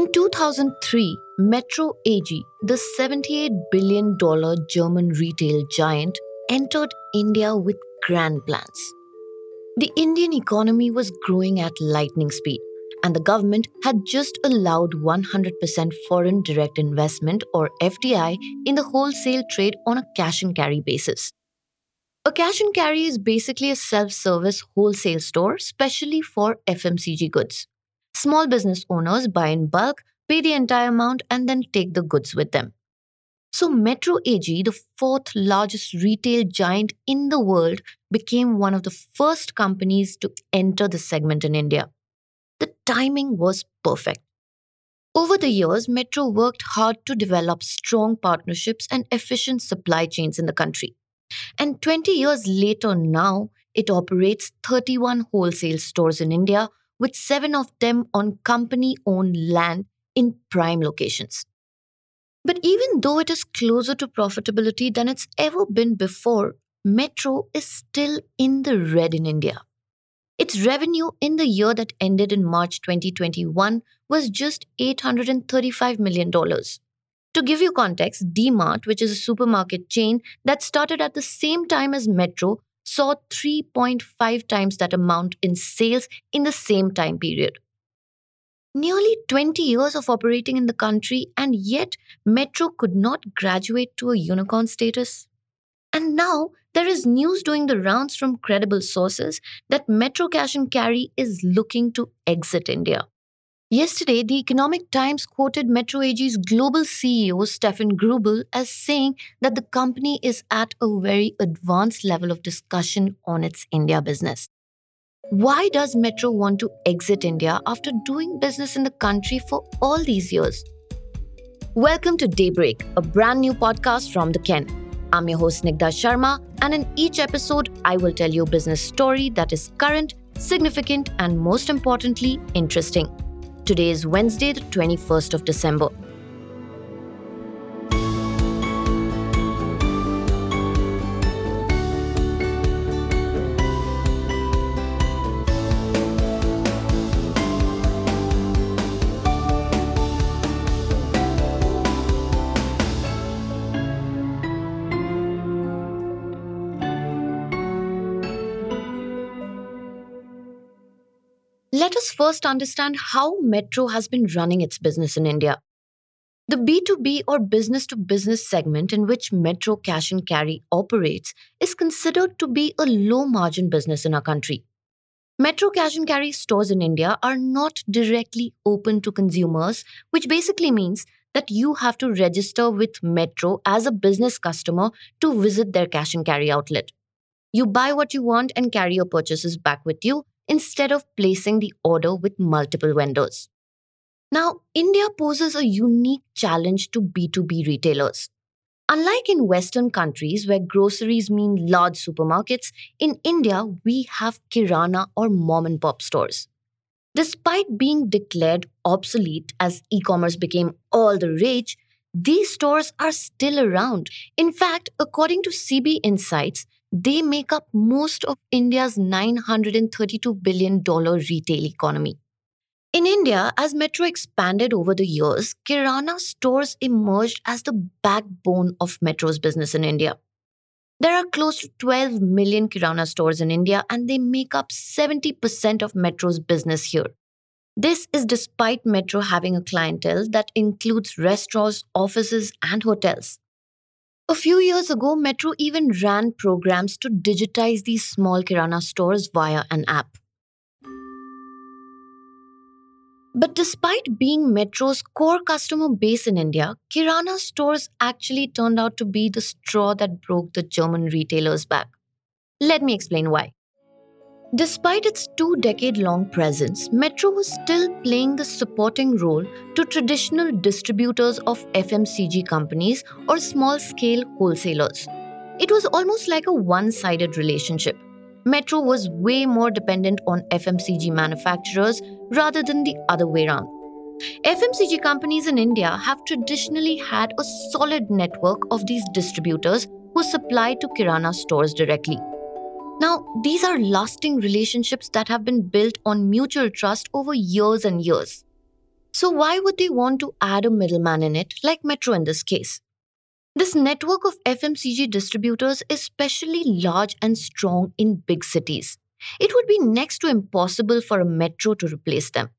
In 2003, Metro AG, the $78 billion German retail giant, entered India with grand plans. The Indian economy was growing at lightning speed, and the government had just allowed 100% foreign direct investment or FDI in the wholesale trade on a cash and carry basis. A cash and carry is basically a self service wholesale store, specially for FMCG goods. Small business owners buy in bulk, pay the entire amount, and then take the goods with them. So, Metro AG, the fourth largest retail giant in the world, became one of the first companies to enter the segment in India. The timing was perfect. Over the years, Metro worked hard to develop strong partnerships and efficient supply chains in the country. And 20 years later, now, it operates 31 wholesale stores in India, with seven of them on company owned land in prime locations. But even though it is closer to profitability than it's ever been before, Metro is still in the red in India. Its revenue in the year that ended in March 2021 was just $835 million. To give you context, DMart, which is a supermarket chain that started at the same time as Metro, saw 3.5 times that amount in sales in the same time period. Nearly 20 years of operating in the country, and yet Metro could not graduate to a unicorn status. And now there is news doing the rounds from credible sources that Metro Cash and Carry is looking to exit India. Yesterday, the Economic Times quoted Metro AG's global CEO Steffen Greubel as saying that the company is at a very advanced level of discussion on its India business. Why does Metro want to exit India after doing business in the country for all these years? Welcome to Daybreak, a brand new podcast from The Ken. I'm your host, Snigdha Sharma, and in each episode, I will tell you a business story that is current, significant, and most importantly, interesting. Today is Wednesday, the 21st of December. First understand how Metro has been running its business in India. The B2B or business to business segment in which Metro Cash and Carry operates is considered to be a low margin business in our country. Metro Cash and Carry stores in India are not directly open to consumers, which basically means that you have to register with Metro as a business customer to visit their cash and carry outlet. You buy what you want and carry your purchases back with you, instead of placing the order with multiple vendors. Now, India poses a unique challenge to B2B retailers. Unlike in Western countries where groceries mean large supermarkets, in India we have kirana or mom and pop stores. Despite being declared obsolete as e commerce became all the rage, these stores are still around. In fact, according to CB Insights, they make up most of India's $932 billion retail economy. In India, as Metro expanded over the years, Kirana stores emerged as the backbone of Metro's business in India. There are close to 12 million Kirana stores in India, and they make up 70% of Metro's business here. This is despite Metro having a clientele that includes restaurants, offices, and hotels. A few years ago, Metro even ran programs to digitize these small Kirana stores via an app. But despite being Metro's core customer base in India, Kirana stores actually turned out to be the straw that broke the German retailers' back. Let me explain why. Despite its two decade long presence, Metro was still playing the supporting role to traditional distributors of FMCG companies or small scale wholesalers. It was almost like a one sided relationship. Metro was way more dependent on FMCG manufacturers rather than the other way around. FMCG companies in India have traditionally had a solid network of these distributors who supply to Kirana stores directly. Now, these are lasting relationships that have been built on mutual trust over years and years. So, why would they want to add a middleman in it, like Metro in this case? This network of FMCG distributors is especially large and strong in big cities. It would be next to impossible for a metro to replace them.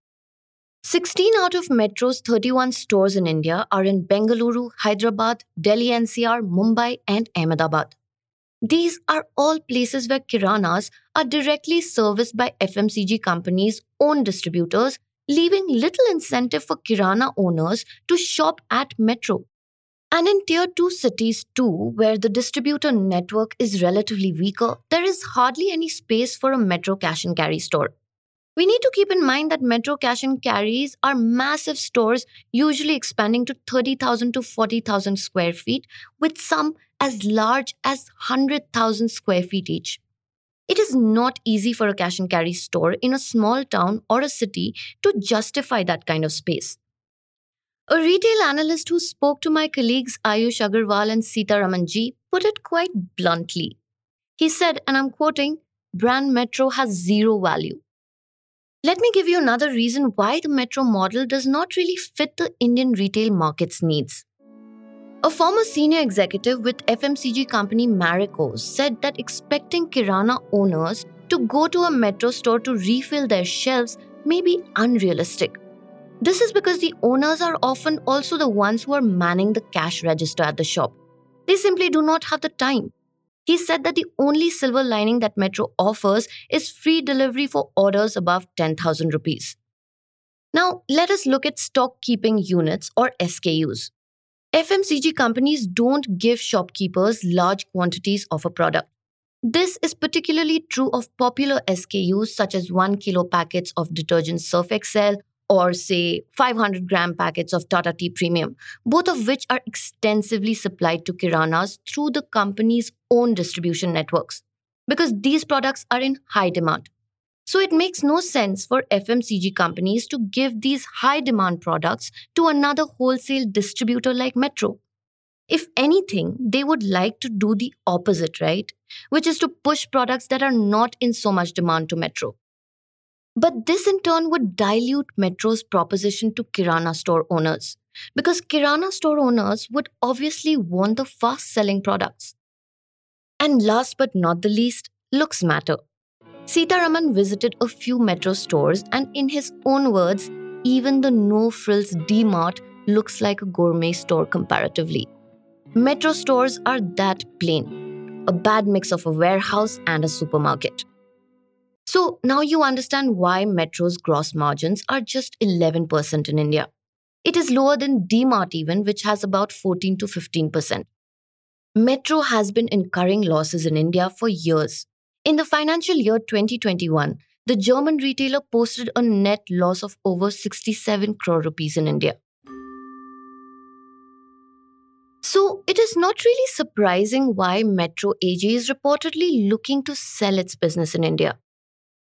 16 out of Metro's 31 stores in India are in Bengaluru, Hyderabad, Delhi NCR, Mumbai, and Ahmedabad. These are all places where kiranas are directly serviced by FMCG companies' own distributors, leaving little incentive for kirana owners to shop at Metro. And in tier 2 cities too, where the distributor network is relatively weaker, there is hardly any space for a Metro cash and carry store. We need to keep in mind that Metro cash and carries are massive stores, usually expanding to 30,000 to 40,000 square feet, with some as large as 100,000 square feet each. It is not easy for a cash and carry store in a small town or a city to justify that kind of space. A retail analyst who spoke to my colleagues Aayush Agarwal and Sitaraman Ji put it quite bluntly. He said, and I'm quoting, brand Metro has zero value. Let me give you another reason why the Metro model does not really fit the Indian retail market's needs. A former senior executive with FMCG company Marico said that expecting Kirana owners to go to a Metro store to refill their shelves may be unrealistic. This is because the owners are often also the ones who are manning the cash register at the shop. They simply do not have the time. He said that the only silver lining that Metro offers is free delivery for orders above 10,000 rupees. Now, let us look at stock keeping units or SKUs. FMCG companies don't give shopkeepers large quantities of a product. This is particularly true of popular SKUs such as 1 kilo packets of detergent Surf Excel or say 500 gram packets of Tata Tea Premium, both of which are extensively supplied to Kiranas through the company's own distribution networks because these products are in high demand. So it makes no sense for FMCG companies to give these high demand products to another wholesale distributor like Metro. If anything, they would like to do the opposite, right? Which is to push products that are not in so much demand to Metro. But this in turn would dilute Metro's proposition to Kirana store owners because Kirana store owners would obviously want the fast selling products. And last but not the least, looks matter. Sitaraman visited a few Metro stores, and in his own words, even the no frills DMart looks like a gourmet store comparatively. Metro stores are that plain a bad mix of a warehouse and a supermarket. So now you understand why Metro's gross margins are just 11% in India. It is lower than DMart even, which has about 14 to 15%. Metro has been incurring losses in India for years. In the financial year 2021, the German retailer posted a net loss of over 67 crore rupees in India. So, it is not really surprising why Metro AG is reportedly looking to sell its business in India.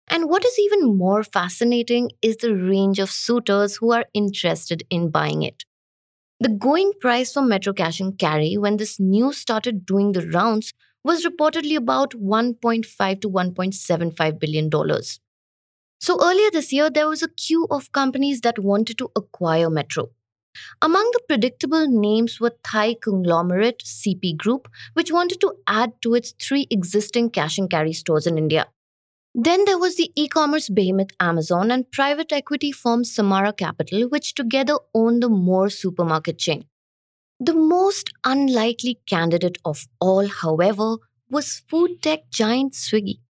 And what is even more fascinating is the range of suitors who are interested in buying it. The going price for Metro Cash and Carry when this news started doing the rounds was reportedly about 1.5 to 1.75 billion dollars. So earlier this year there was a queue of companies that wanted to acquire Metro. Among the predictable names were Thai conglomerate CP Group, which wanted to add to its three existing cash and carry stores in India. Then there was the e commerce behemoth Amazon and private equity firm Samara Capital, which together own the More supermarket chain. The most unlikely candidate of all, however, was food tech giant Swiggy.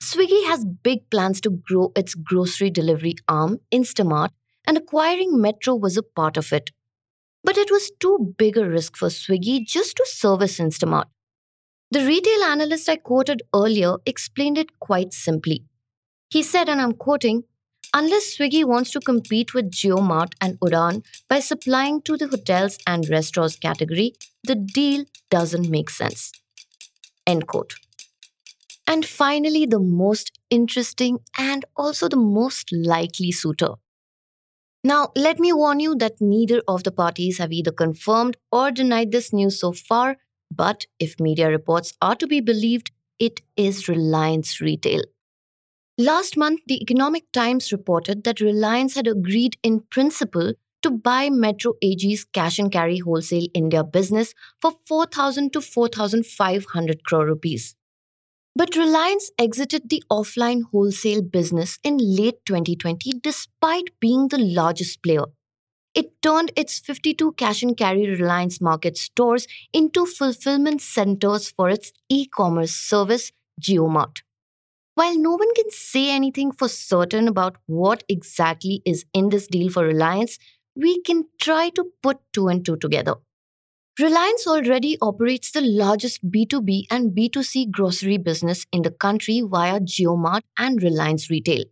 Swiggy has big plans to grow its grocery delivery arm, Instamart, and acquiring Metro was a part of it. But it was too big a risk for Swiggy just to service Instamart. The retail analyst I quoted earlier explained it quite simply. He said, and I'm quoting, unless Swiggy wants to compete with JioMart and Udaan by supplying to the hotels and restaurants category, the deal doesn't make sense. End quote. And finally, the most interesting and also the most likely suitor. Now, let me warn you that neither of the parties have either confirmed or denied this news so far, but if media reports are to be believed, it is Reliance Retail. Last month, the Economic Times reported that Reliance had agreed in principle to buy Metro AG's cash and carry wholesale India business for 4,000 to 4,500 crore rupees. But Reliance exited the offline wholesale business in late 2020 despite being the largest player. It turned its 52 cash and carry Reliance Market stores into fulfillment centers for its e commerce service, JioMart. While no one can say anything for certain about what exactly is in this deal for Reliance, we can try to put two and two together. Reliance already operates the largest B2B and B2C grocery business in the country via JioMart and Reliance Retail.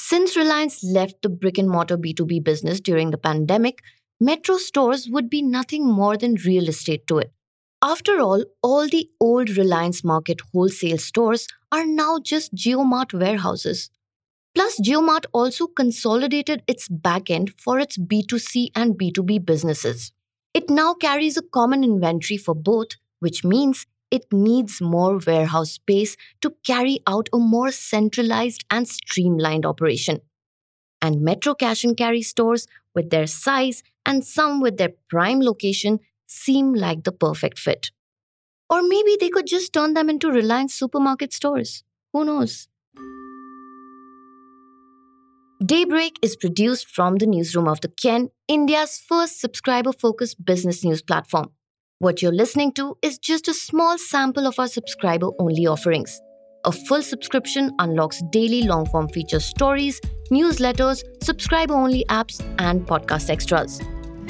Since Reliance left the brick and mortar B2B business during the pandemic, Metro stores would be nothing more than real estate to it. After all, all the old Reliance Market wholesale stores are now just JioMart warehouses. Plus, JioMart also consolidated its backend for its B2C and B2B businesses. It now carries a common inventory for both, which means it needs more warehouse space to carry out a more centralized and streamlined operation. And Metro Cash and Carry stores, with their size and some with their prime location, seem like the perfect fit. Or maybe they could just turn them into Reliance supermarket stores. Who knows? Daybreak is produced from the newsroom of the Ken, India's first subscriber focused business news platform. What you're listening to is just a small sample of our subscriber only offerings. A full subscription unlocks daily long form feature stories, newsletters, subscriber only apps, and podcast extras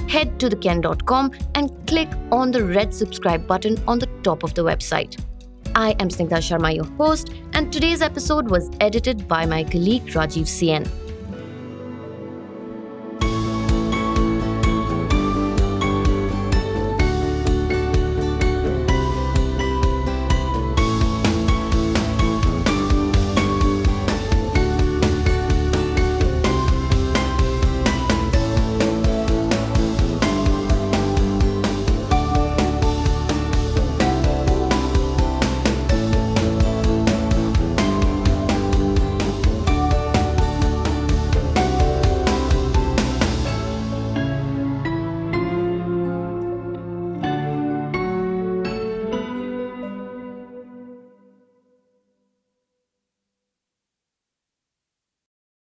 head to theken.com and click on the red subscribe button on the top of the website. I am Snigdha Sharma, your host, and today's episode was edited by my colleague Rajiv CN.